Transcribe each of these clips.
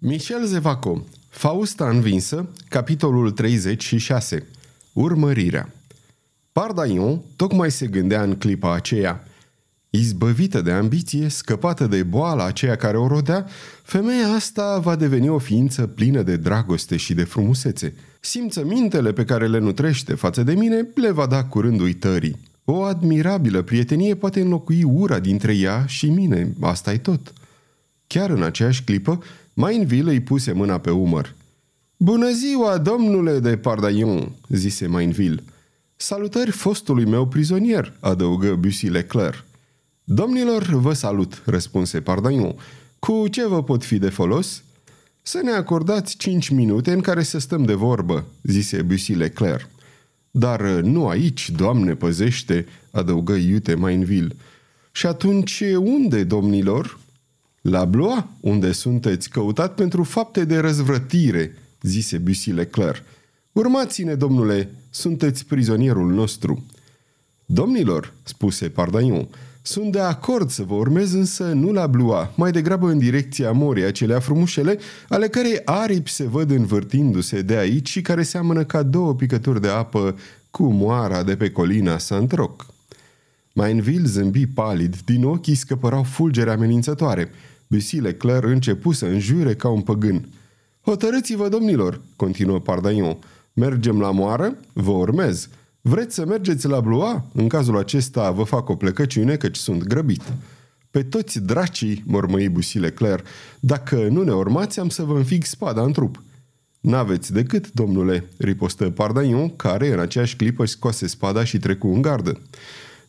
Michel Zevaco, Fausta învinsă, capitolul 36. Urmărirea. Pardaion tocmai se gândea în clipa aceea. Izbăvită de ambiție, scăpată de boala aceea care o rodea, femeia asta va deveni o ființă plină de dragoste și de frumusețe. Simțămintele pe care le nutrește față de mine le va da curând uitării. O admirabilă prietenie poate înlocui ura dintre ea și mine, asta e tot. Chiar în aceeași clipă, Mainville îi puse mâna pe umăr. Bună ziua, domnule de Pardaion, zise Mainville. Salutări fostului meu prizonier, adăugă Bussy Leclerc. Domnilor, vă salut, răspunse Pardaion. Cu ce vă pot fi de folos? Să ne acordați cinci minute în care să stăm de vorbă, zise Bussy Leclerc. Dar nu aici, doamne, păzește, adăugă iute Mainville. Și atunci unde, domnilor? La Blois, unde sunteți căutat pentru fapte de răzvrătire, zise Bussy Leclerc. Urmați-ne, domnule, sunteți prizonierul nostru. Domnilor, spuse Pardaion, sunt de acord să vă urmez însă nu la Blois, mai degrabă în direcția morii acelea frumușele, ale cărei aripi se văd învârtindu-se de aici și care seamănă ca două picături de apă cu moara de pe colina Saint-Roch. Mainville zâmbi palid, din ochii scăpărau fulgere amenințătoare. Bussy Leclerc începu să înjure ca un păgân. Hotărâți-vă, domnilor, continuă Pardaion. Mergem la moară? Vă urmez. Vreți să mergeți la Blois? În cazul acesta vă fac o plecăciune, căci sunt grăbit. Pe toți dracii, mormăi Bussy Leclerc, dacă nu ne urmați, am să vă înfig spada în trup. N-aveți decât, domnule, ripostă Pardaion, care în aceeași clipă își scoase spada și trecu în gardă.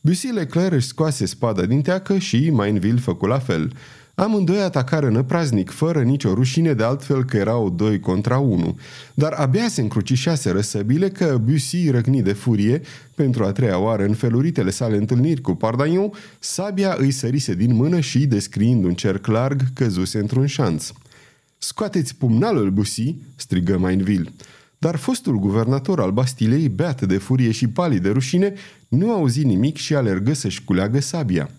Bussy Leclerc își scoase spada din teacă și Mainville făcu la fel. Amândoi atacară năpraznic, fără nicio rușine, de altfel că erau doi contra unu. Dar abia se încrucișaseră săbile că Bussy răcni de furie, pentru a treia oară în feluritele sale întâlniri cu Pardaion, sabia îi sărise din mână și, descriind un cerc larg, căzuse într-un șanț. Scoateți pumnalul, Bussy!" strigă Mainville. Dar fostul guvernator al Bastilei, beat de furie și palid de rușine, nu auzi nimic și alergă să-și culeagă sabia.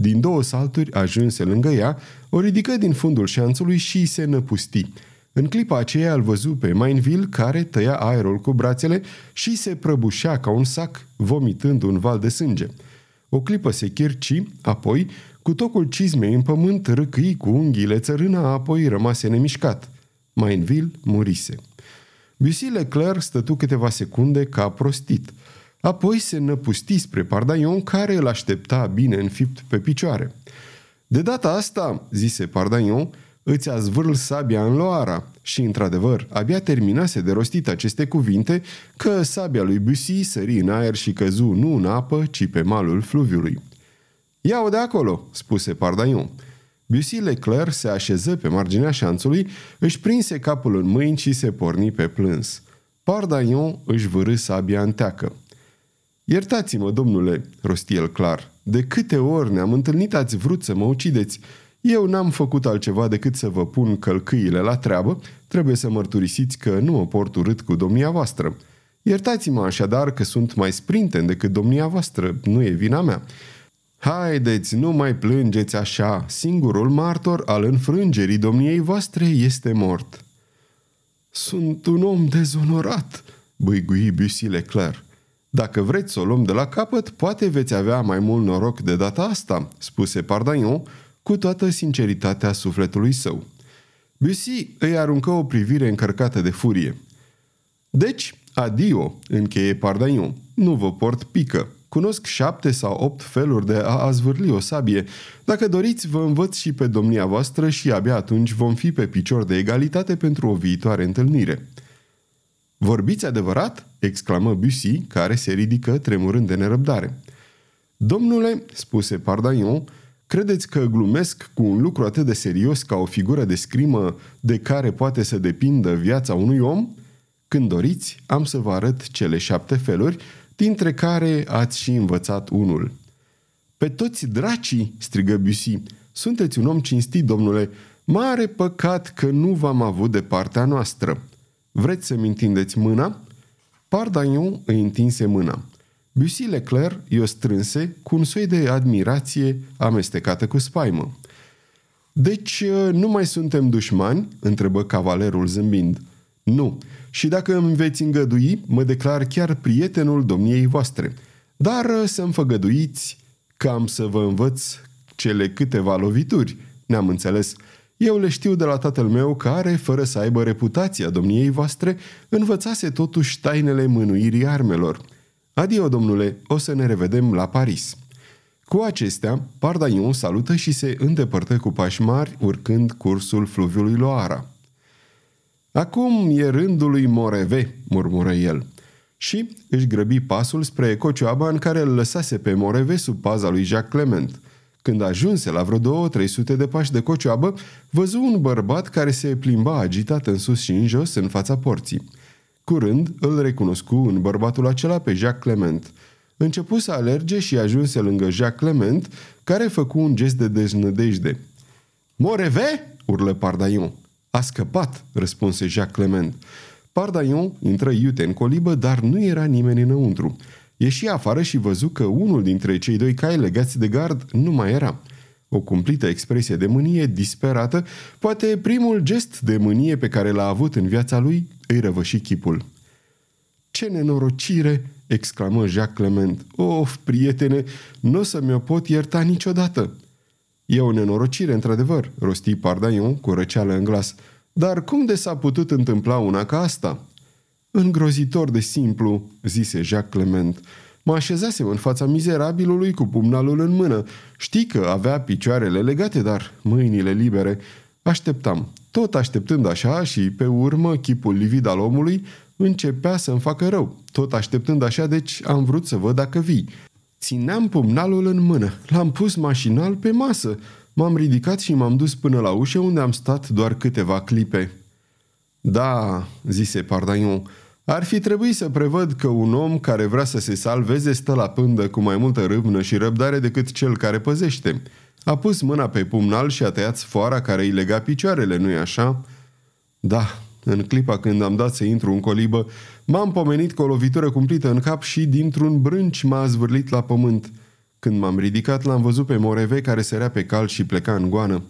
Din două salturi ajunse lângă ea, o ridică din fundul șanțului și se năpusti. În clipa aceea îl văzu pe Mainville care tăia aerul cu brațele și se prăbușea ca un sac, vomitând un val de sânge. O clipă se chirci, apoi, cu tocul cizmei în pământ, râcâi cu unghiile țărâna, apoi rămase nemișcat. Mainville murise. Bussy Leclerc stătu câteva secunde ca prostit. Apoi se năpusti spre Pardaion, care îl aștepta bine înfipt pe picioare. De data asta, zise Pardaion, îți a zvârl sabia în loara. Și, într-adevăr, abia terminase de rostit aceste cuvinte că sabia lui Bussy sări în aer și căzu nu în apă, ci pe malul fluviului. Ia-o de acolo, spuse Pardaion. Bussy Leclerc se așeză pe marginea șanțului, își prinse capul în mâini și se porni pe plâns. Pardaion își vârâ sabia în teacă. Iertați-mă, domnule, rosti el clar. De câte ori ne-am întâlnit ați vrut să mă ucideți. Eu n-am făcut altceva decât să vă pun călcâile la treabă. Trebuie să mărturisiți că nu mă port urât cu domnia voastră. Iertați-mă așadar că sunt mai sprinten decât domnia voastră. Nu e vina mea. Haideți, nu mai plângeți așa. Singurul martor al înfrângerii domniei voastre este mort. Sunt un om dezonorat, băigui Bussy Leclerc. Dacă vreți să o luăm de la capăt, poate veți avea mai mult noroc de data asta, spuse Pardaion cu toată sinceritatea sufletului său. Bussy îi aruncă o privire încărcată de furie. Deci, adio, încheie Pardaion. Nu vă port pică. Cunosc șapte sau opt feluri de a azvârli o sabie. Dacă doriți, vă învăț și pe domnia voastră și abia atunci vom fi pe picior de egalitate pentru o viitoare întâlnire. Vorbiți adevărat?" Exclamă Bussy, care se ridică tremurând de nerăbdare. Domnule, spuse Pardaion, credeți că glumesc cu un lucru atât de serios ca o figură de scrimă de care poate să depindă viața unui om? Când doriți, am să vă arăt cele șapte feluri, dintre care ați și învățat unul. Pe toți dracii, strigă Bussy, sunteți un om cinstit, domnule, mare păcat că nu v-am avut de partea noastră. Vreți să-mi întindeți mâna?" Pardaion îi întinse mâna. Bussy Leclerc i-o strânse cu un soi de admirație amestecată cu spaimă. Deci nu mai suntem dușmani?" întrebă cavalerul zâmbind. Nu. Și dacă îmi veți îngădui, mă declar chiar prietenul domniei voastre. Dar să-mi făgăduiți că am să vă învăț cele câteva lovituri. Ne-am înțeles. Eu le știu de la tatăl meu care, fără să aibă reputația domniei voastre, învățase totuși tainele mânuirii armelor. Adio, domnule, o să ne revedem la Paris. Cu acestea, Pardaion salută și se îndepărtă cu pași mari, urcând cursul fluviului Loara. Acum e rândul lui Moreve, murmură el. Și își grăbi pasul spre cocioaba în care îl lăsase pe Moreve sub paza lui Jacques Clement. Când ajunse la vreo două, trei sute de pași de cocioabă, văzu un bărbat care se plimba agitat în sus și în jos în fața porții. Curând îl recunoscu în bărbatul acela pe Jacques Clement. Începu să alerge și ajunse lângă Jacques Clement, care făcu un gest de deznădejde. Moreve!" urlă Pardaion. A scăpat, răspunse Jacques Clement. Pardaion intră iute în colibă, dar nu era nimeni înăuntru. Ieși afară și văzu că unul dintre cei doi cai legați de gard nu mai era. O cumplită expresie de mânie disperată, poate primul gest de mânie pe care l-a avut în viața lui, îi răvăși chipul. Ce nenorocire!" exclamă Jacques Clement. Of, prietene, nu o să mi-o pot ierta niciodată!" E o nenorocire, într-adevăr, rosti Pardaion cu răceală în glas. Dar cum de s-a putut întâmpla una ca asta? Îngrozitor de simplu, zise Jacques Clement. Mă așezasem în fața mizerabilului cu pumnalul în mână. Știi că avea picioarele legate, dar mâinile libere. Așteptam. Tot așteptând așa și pe urmă chipul livid al omului începea să-mi facă rău. Tot așteptând așa, deci am vrut să văd dacă vii. Țineam pumnalul în mână. L-am pus mașinal pe masă. M-am ridicat și m-am dus până la ușă unde am stat doar câteva clipe. Da, zise Pardaion, ar fi trebuit să prevăd că un om care vrea să se salveze stă la pândă cu mai multă râvnă și răbdare decât cel care păzește. A pus mâna pe pumnal și a tăiat sfoara care îi lega picioarele, nu-i așa? Da, în clipa când am dat să intru în colibă, m-am pomenit cu o lovitură cumplită în cap și dintr-un brânci m-a zvârlit la pământ. Când m-am ridicat, l-am văzut pe Moreve care sărea pe cal și pleca în goană.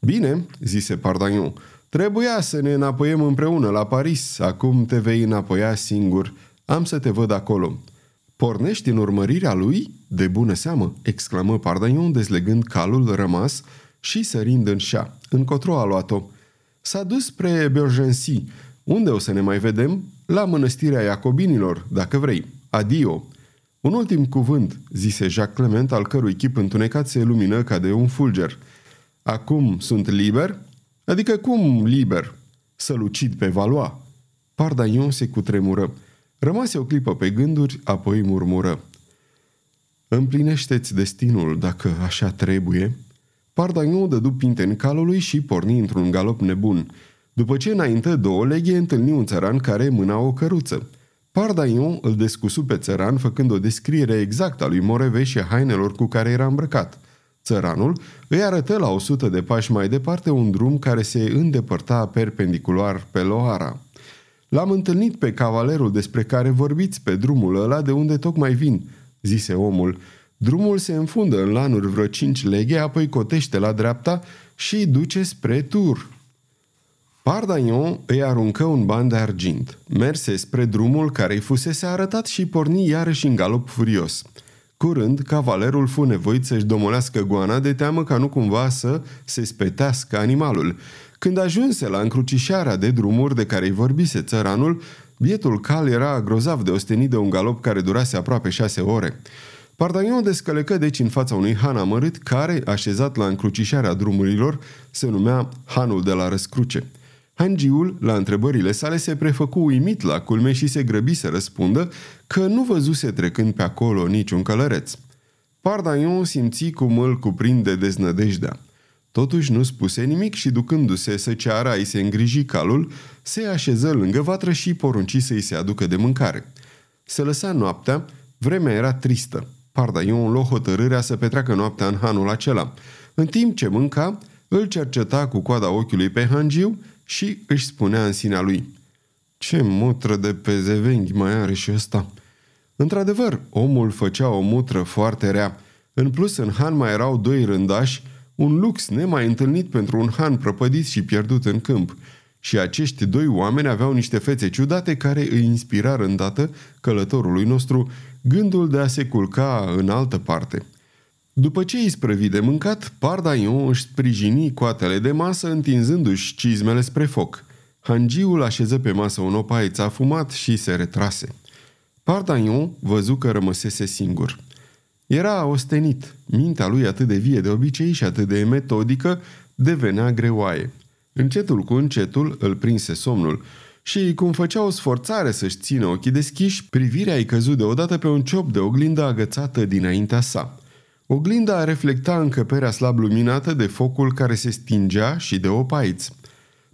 Bine, zise Pardagnon, trebuia să ne înapoiem împreună la Paris. Acum te vei înapoia singur. Am să te văd acolo. Pornești în urmărirea lui? De bună seamă, exclamă Pardagnon dezlegând calul rămas și sărind în șa. Încotro a luat-o. S-a dus spre Bergency. Unde o să ne mai vedem? La mănăstirea Iacobinilor, dacă vrei. Adio. Un ultim cuvânt, zise Jacques Clement, al cărui chip întunecat se lumină ca de un fulger. Acum sunt liber? Adică cum liber? Să-l ucid pe Valois. Pardaion se cutremură. Rămase o clipă pe gânduri, apoi murmură. Împlinește-ți destinul dacă așa trebuie. Pardaion dădu pinte în calului și porni într-un galop nebun. După ce înaintă două leghe, întâlni un țăran care mâna o căruță. Pardaion îl descusu pe țăran făcând o descriere exactă a lui Moreve și a hainelor cu care era îmbrăcat. Țăranul îi arătă la o sută de pași mai departe un drum care se îndepărta perpendicular pe Lohara. L-am întâlnit pe cavalerul despre care vorbiți pe drumul ăla de unde tocmai vin, zise omul. Drumul se înfundă în lanuri vreo cinci leghe, apoi cotește la dreapta și duce spre Tur. Pardagnon îi aruncă un ban de argint. Merse spre drumul care îi fusese arătat și porni iarăși în galop furios. Curând, cavalerul fu nevoit să-și domolească goana de teamă ca nu cumva să se spetească animalul. Când ajunse la încrucișarea de drumuri de care îi vorbise țăranul, bietul cal era grozav de ostenit de un galop care durase aproape șase ore. Pardagnon descălecă deci în fața unui han amărât care, așezat la încrucișarea drumurilor, se numea Hanul de la Răscruce. Hangiul, la întrebările sale, se prefăcu uimit la culme și se grăbi să răspundă că nu văzuse trecând pe acolo niciun călăreț. Pardagnon simți cum îl cuprinde deznădejdea. Totuși nu spuse nimic și ducându-se să ceară a-i se îngriji calul, se așeză lângă vatră și porunci să-i se aducă de mâncare. Se lăsa noaptea, vremea era tristă. Pardaion luă hotărârea să petreacă noaptea în hanul acela. În timp ce mânca, îl cerceta cu coada ochiului pe Hangiu și își spunea în sinea lui Ce mutră de pezevenghi mai are și ăsta? Într-adevăr, omul făcea o mutră foarte rea. În plus, în han mai erau doi rândași, un lux nemai întâlnit pentru un han prăpădit și pierdut în câmp. Și acești doi oameni aveau niște fețe ciudate care îi inspirară îndată călătorului nostru gândul de a se culca în altă parte. După ce îi sprăvi de mâncat, Pardaion își sprijini coatele de masă întinzându-și cizmele spre foc. Hangiul așeză pe masă un opaiț afumat și se retrase. Pardaion văzu că rămăsese singur. Era ostenit. Mintea lui atât de vie de obicei și atât de metodică devenea greoaie. Încetul cu încetul îl prinse somnul și, cum făcea o sforțare să-și țină ochii deschiși, privirea îi căzut deodată pe un ciop de oglindă agățată dinaintea sa. Oglinda reflecta încăperea slab luminată de focul care se stingea și de opaiți.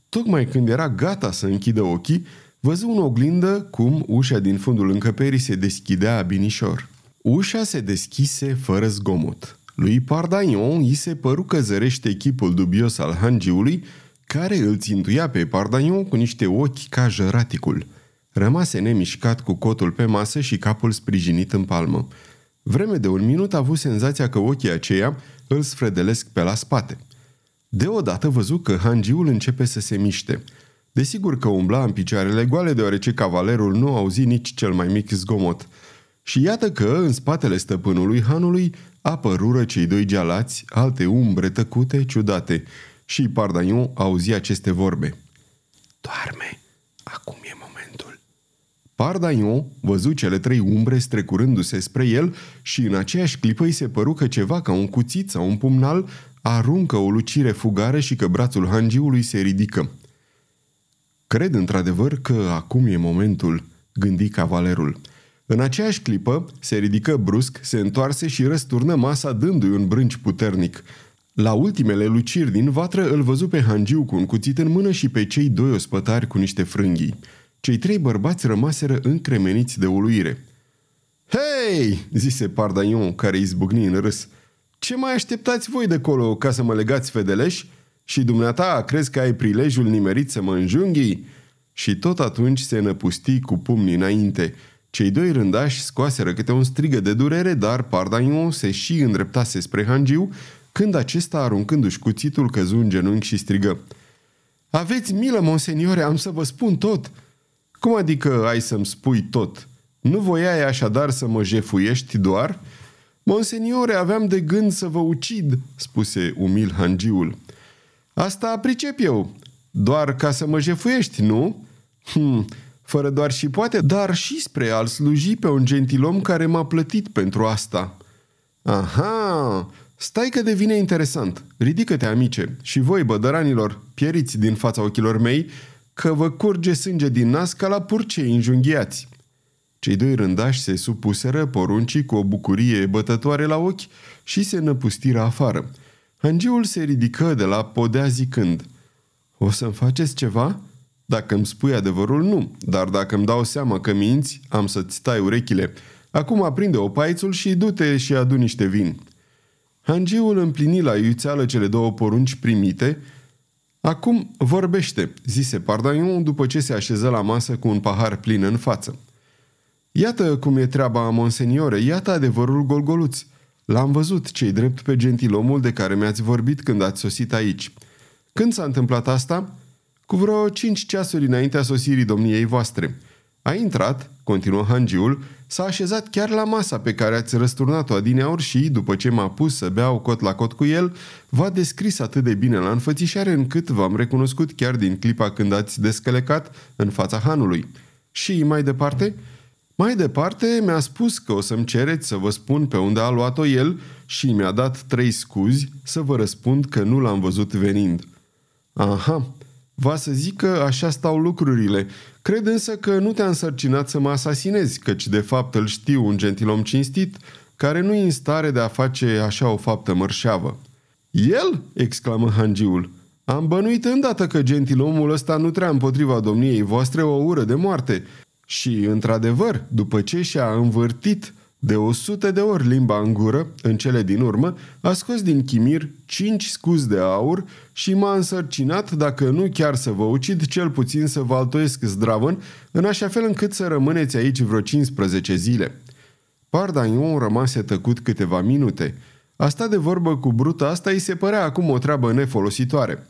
Tocmai când era gata să închidă ochii, văzu în oglindă cum ușa din fundul încăperii se deschidea binișor. Ușa se deschise fără zgomot. Lui Pardaion îi se păru că zărește echipul dubios al hangiului, care îl țintuia pe Pardaion cu niște ochi ca jăraticul. Rămase nemișcat cu cotul pe masă și capul sprijinit în palmă. Vreme de un minut a avut senzația că ochii aceia îl sfredelesc pe la spate. Deodată văzu că hangiul începe să se miște. Desigur că umbla în picioarele goale deoarece cavalerul nu auzi nici cel mai mic zgomot. Și iată că, în spatele stăpânului hanului, apărură cei doi gealați, alte umbre tăcute, ciudate, și Pardaion auzi aceste vorbe. Doarme, acum e momentul. Pardaion văzu cele trei umbre strecurându-se spre el și în aceeași clipă îi se păru că ceva ca un cuțit sau un pumnal aruncă o lucire fugară și că brațul hangiului se ridică. Cred într-adevăr că acum e momentul, gândi cavalerul. În aceeași clipă se ridică brusc, se întoarse și răsturnă masa dându-i un brânci puternic. La ultimele luciri din vatră îl văzu pe Hangiu cu un cuțit în mână și pe cei doi ospătari cu niște frânghii. Cei trei bărbați rămaseră încremeniți de uluire. Hei!" zise Pardaion, care izbucni în râs. Ce mai așteptați voi de colo ca să mă legați fedeleși? Și dumneata crezi că ai prilejul nimerit să mă înjunghii?" Și tot atunci se năpusti cu pumnii înainte. Cei doi rândași scoaseră câte un strigă de durere, dar Pardaion se și îndreptase spre Hangiu, când acesta, aruncându-și cuțitul, căzu în genunchi și strigă. Aveți milă, monseniore, am să vă spun tot!" Cum adică ai să-mi spui tot? Nu voiai așadar să mă jefuiești doar?" Monseniore, aveam de gând să vă ucid," spuse umil hangiul. Asta pricep eu. Doar ca să mă jefuiești, nu?" Hm, fără doar și poate, dar și spre a-l sluji pe un gentilom care m-a plătit pentru asta." Aha, stai că devine interesant. Ridică-te, amice, și voi, bădăranilor, pieriți din fața ochilor mei, că vă curge sânge din nas ca la purcei înjunghiați. Cei doi rândași se supuseră poruncii cu o bucurie bătătoare la ochi și se năpustiră afară. Hangiul se ridică de la podea zicând O să-mi faceți ceva?" Dacă îmi spui adevărul, nu, dar dacă îmi dau seama că minți, am să-ți tai urechile. Acum aprinde opaițul și du-te și adu niște vin." Hangiul împlini la iuțeală cele două porunci primite Acum vorbește, zise Pardaion după ce se așeză la masă cu un pahar plin în față. Iată cum e treaba, monseniore, iată adevărul golgoluț. L-am văzut, cei drept pe gentilomul de care mi-ați vorbit când ați sosit aici. Când s-a întâmplat asta? Cu vreo cinci ceasuri înaintea sosirii domniei voastre. A intrat, continuă hangiul, s-a așezat chiar la masa pe care ați răsturnat-o adineaur și, după ce m-a pus să beau cot la cot cu el, v-a descris atât de bine la înfățișare încât v-am recunoscut chiar din clipa când ați descălecat în fața hanului. Și mai departe? Mai departe mi-a spus că o să-mi cereți să vă spun pe unde a luat-o el și mi-a dat trei scuzi să vă răspund că nu l-am văzut venind. Aha, va să zic că așa stau lucrurile Cred însă că nu te-a însărcinat să mă asasinezi, căci de fapt îl știu un gentilom cinstit care nu e în stare de a face așa o faptă mărșeavă. El? exclamă hangiul. Am bănuit îndată că gentilomul ăsta nu trea împotriva domniei voastre o ură de moarte. Și, într-adevăr, după ce și-a învârtit de o sută de ori limba în gură, în cele din urmă, a scos din chimir cinci scuzi de aur și m-a însărcinat, dacă nu chiar să vă ucid, cel puțin să vă altoiesc zdravăn, în așa fel încât să rămâneți aici vreo 15 zile. Pardaion rămase tăcut câteva minute. A sta de vorbă cu bruta asta îi se părea acum o treabă nefolositoare.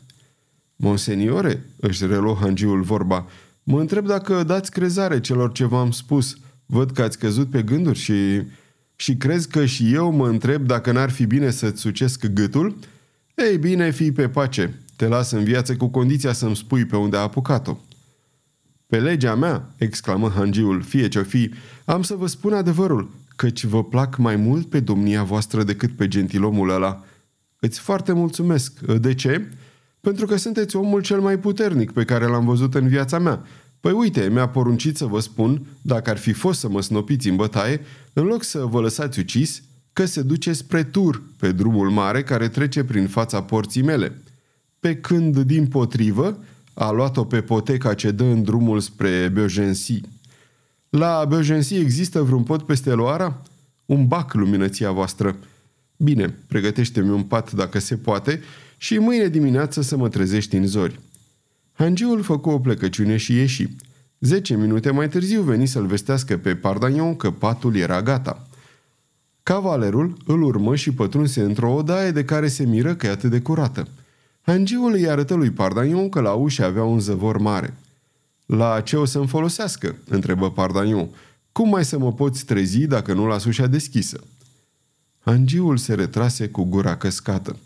Monseniore, își reluă hangiul vorba, mă întreb dacă dați crezare celor ce v-am spus. Văd că ați căzut pe gânduri și... Și crezi că și eu mă întreb dacă n-ar fi bine să-ți sucesc gâtul? Ei bine, fii pe pace. Te las în viață cu condiția să-mi spui pe unde a apucat-o. Pe legea mea, exclamă hangiul, fie ce-o fi, am să vă spun adevărul, căci vă plac mai mult pe domnia voastră decât pe gentilomul ăla. Îți foarte mulțumesc. De ce? Pentru că sunteți omul cel mai puternic pe care l-am văzut în viața mea. Păi uite, mi-a poruncit să vă spun, dacă ar fi fost să mă snopiți în bătaie, în loc să vă lăsați ucis, că se duce spre Tur, pe drumul mare care trece prin fața porții mele. Pe când, din potrivă, a luat-o pe poteca ce dă în drumul spre Beaugency. La Beaugency există vreun pod peste Loara? Un bac, luminăția voastră. Bine, pregătește-mi un pat dacă se poate și mâine dimineață să mă trezești în zori. Hangiul făcu o plecăciune și ieși. Zece minute mai târziu veni să-l vestească pe Pardagnon că patul era gata. Cavalerul îl urmă și pătrunse într-o odaie de care se miră că e atât de curată. Hangiul îi arătă lui Pardagnon că la ușă avea un zăvor mare. La ce o să-mi folosească?" întrebă Pardagnon. Cum mai să mă poți trezi dacă nu las ușa deschisă?" Hangiul se retrase cu gura căscată.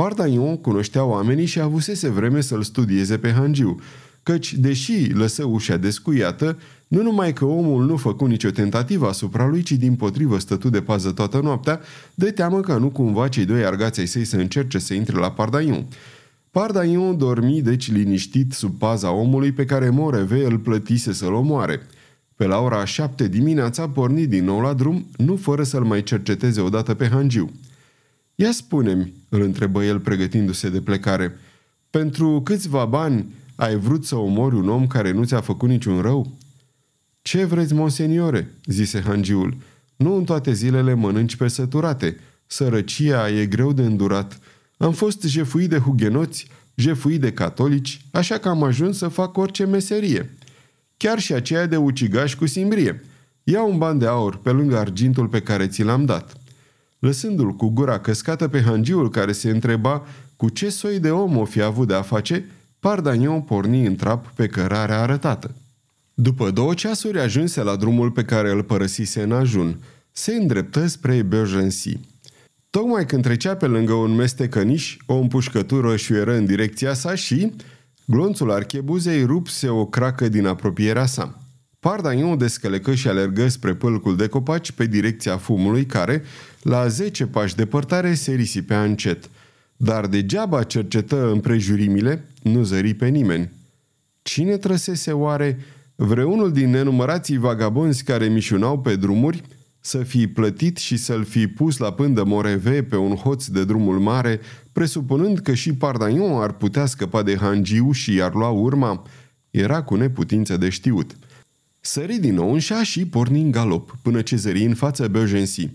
Pardagnon cunoștea oamenii și avusese vreme să-l studieze pe Hangiu, căci, deși lăsă ușa descuiată, nu numai că omul nu făcu nicio tentativă asupra lui, ci din potrivă stătu de pază toată noaptea, de teamă ca nu cumva cei doi argați ai săi să încerce să intre la Pardaion. Pardaion dormi deci liniștit sub paza omului pe care Moreve îl plătise să-l omoare. Pe la ora șapte dimineața porni din nou la drum, nu fără să-l mai cerceteze odată pe Hangiu. Ia spune-mi, îl întrebă el pregătindu-se de plecare, pentru câțiva bani ai vrut să omori un om care nu ți-a făcut niciun rău?" Ce vreți, monseniore?" zise hangiul. Nu în toate zilele mănânci pe săturate. Sărăcia e greu de îndurat. Am fost jefuit de hugenoți, jefuit de catolici, așa că am ajuns să fac orice meserie. Chiar și aceea de ucigaș cu simbrie. Ia un ban de aur pe lângă argintul pe care ți l-am dat. Lăsându-l cu gura căscată pe hangiul care se întreba cu ce soi de om o fi avut de a face, Pardagnon porni în trap pe cărarea arătată. După două ceasuri ajunse la drumul pe care îl părăsise în ajun. Se îndreptă spre Beaugency. Tocmai când trecea pe lângă un mestecăniș, o împușcătură șuieră în direcția sa și glonțul archebuzei rupse o cracă din apropierea sa. Pardagnon descălecă și alergă spre pâlcul de copaci pe direcția fumului care, la zece pași depărtare, se risipea încet. Dar degeaba cercetă împrejurimile, nu zări pe nimeni. Cine trăsese oare vreunul din nenumărații vagabonzi care mișunau pe drumuri să fi plătit și să-l fi pus la pândă moreve pe un hoț de drumul mare, presupunând că și Pardagnon ar putea scăpa de hangiu și i-ar lua urma, era cu neputință de știut. Sări din nou în șa și porni în galop, până ce zări în fața Beaugency.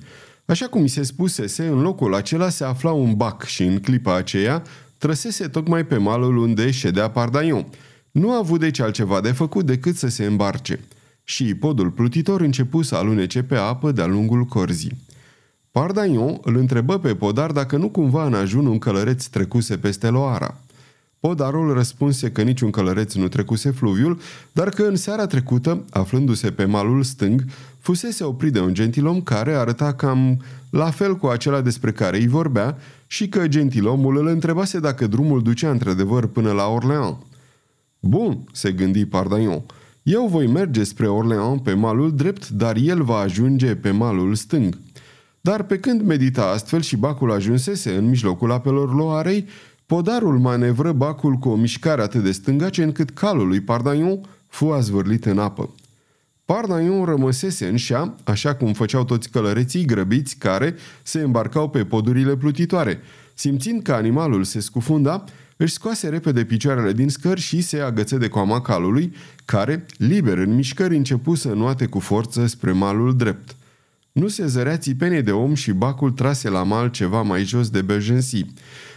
Așa cum mi se spusese, în locul acela se afla un bac și în clipa aceea trăsese tocmai pe malul unde ședea Pardaion. Nu a avut deci altceva de făcut decât să se îmbarce. Și podul plutitor începu să alunece pe apă de-a lungul corzii. Pardaion îl întrebă pe podar dacă nu cumva în ajun un călăreț trecuse peste Loara. Podarul răspunse că niciun călăreț nu trecuse fluviul, dar că în seara trecută, aflându-se pe malul stâng, fusese oprit de un gentilom care arăta cam la fel cu acela despre care îi vorbea și că gentilomul îl întrebase dacă drumul ducea într-adevăr până la Orleans. Bun, se gândi Pardaion, eu voi merge spre Orleans pe malul drept, dar el va ajunge pe malul stâng. Dar pe când medita astfel și bacul ajunsese în mijlocul apelor Loarei, podarul manevră bacul cu o mișcare atât de stângace încât calul lui Pardaion fu azvârlit în apă. Pardaion rămăsese în șa, așa cum făceau toți călăreții grăbiți care se îmbarcau pe podurile plutitoare. Simțind că animalul se scufunda, își scoase repede picioarele din scări și se agăță de coama calului, care, liber în mișcări, începu să nuate cu forță spre malul drept. Nu se zărea țipenie de om și bacul trase la mal ceva mai jos de Bergency.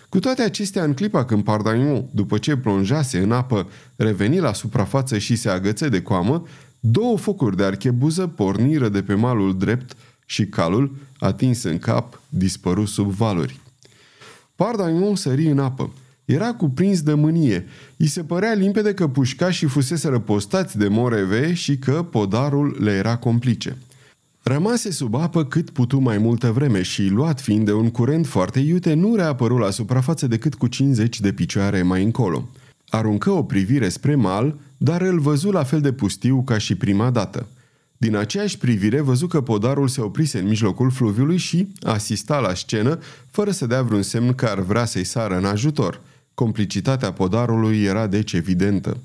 Cu toate acestea, în clipa când Pardagnon, după ce plonjase în apă, reveni la suprafață și se agăță de coamă, două focuri de archebuză porniră de pe malul drept și calul, atins în cap, dispăru sub valuri. Pardagnon sări în apă. Era cuprins de mânie. I se părea limpede că pușcașii fusese răpostați de Moreve și că podarul le era complice. Rămase sub apă cât putu mai multă vreme și, luat fiind de un curent foarte iute, nu reapăru la suprafață decât cu 50 de picioare mai încolo. Aruncă o privire spre mal, dar îl văzu la fel de pustiu ca și prima dată. Din aceeași privire văzu că podarul se oprise în mijlocul fluviului și asista la scenă, fără să dea vreun semn că ar vrea să-i sară în ajutor. Complicitatea podarului era deci evidentă.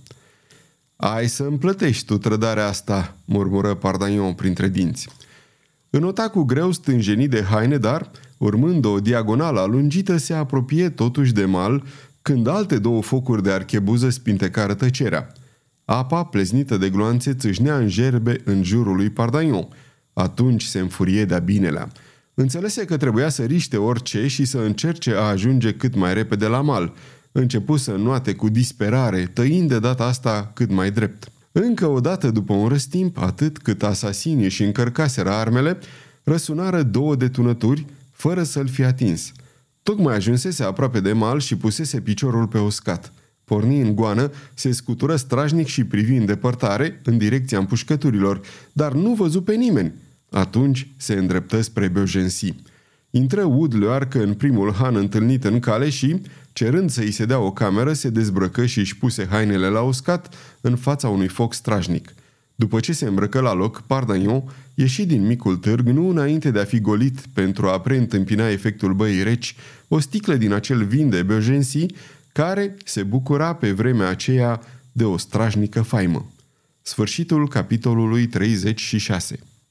Ai să îmi plătești tu trădarea asta, murmură Pardagnon printre dinți. Înota cu greu stânjenit de haine, dar, urmând o diagonală alungită, se apropie totuși de mal, când alte două focuri de archebuză spintecară tăcerea. Apa, pleznită de gloanțe, țâșnea în gerbe în jurul lui Pardagnon. Atunci se înfurie de-a binelea. Înțelese că trebuia să riște orice și să încerce a ajunge cât mai repede la mal. Începu să nuate cu disperare, tăind de data asta cât mai drept. Încă o dată după un răstimp, atât cât asasinii și încărcaseră armele, răsunară două detunături, fără să-l fi atins. Tocmai ajunsese aproape de mal și pusese piciorul pe uscat. Porni în goană, se scutură strajnic și privi în depărtare, în direcția împușcăturilor, dar nu văzu pe nimeni. Atunci se îndreptă spre Beaugency. Intră Wood Leoarcă în primul han întâlnit în cale și, cerând să-i se dea o cameră, se dezbrăcă și își puse hainele la uscat în fața unui foc strajnic. După ce se îmbrăcă la loc, Pardagnon ieși din micul târg nu înainte de a fi golit pentru a preîntâmpina efectul băii reci, o sticlă din acel vin de Beaugency, care se bucura pe vremea aceea de o strajnică faimă. Sfârșitul capitolului 36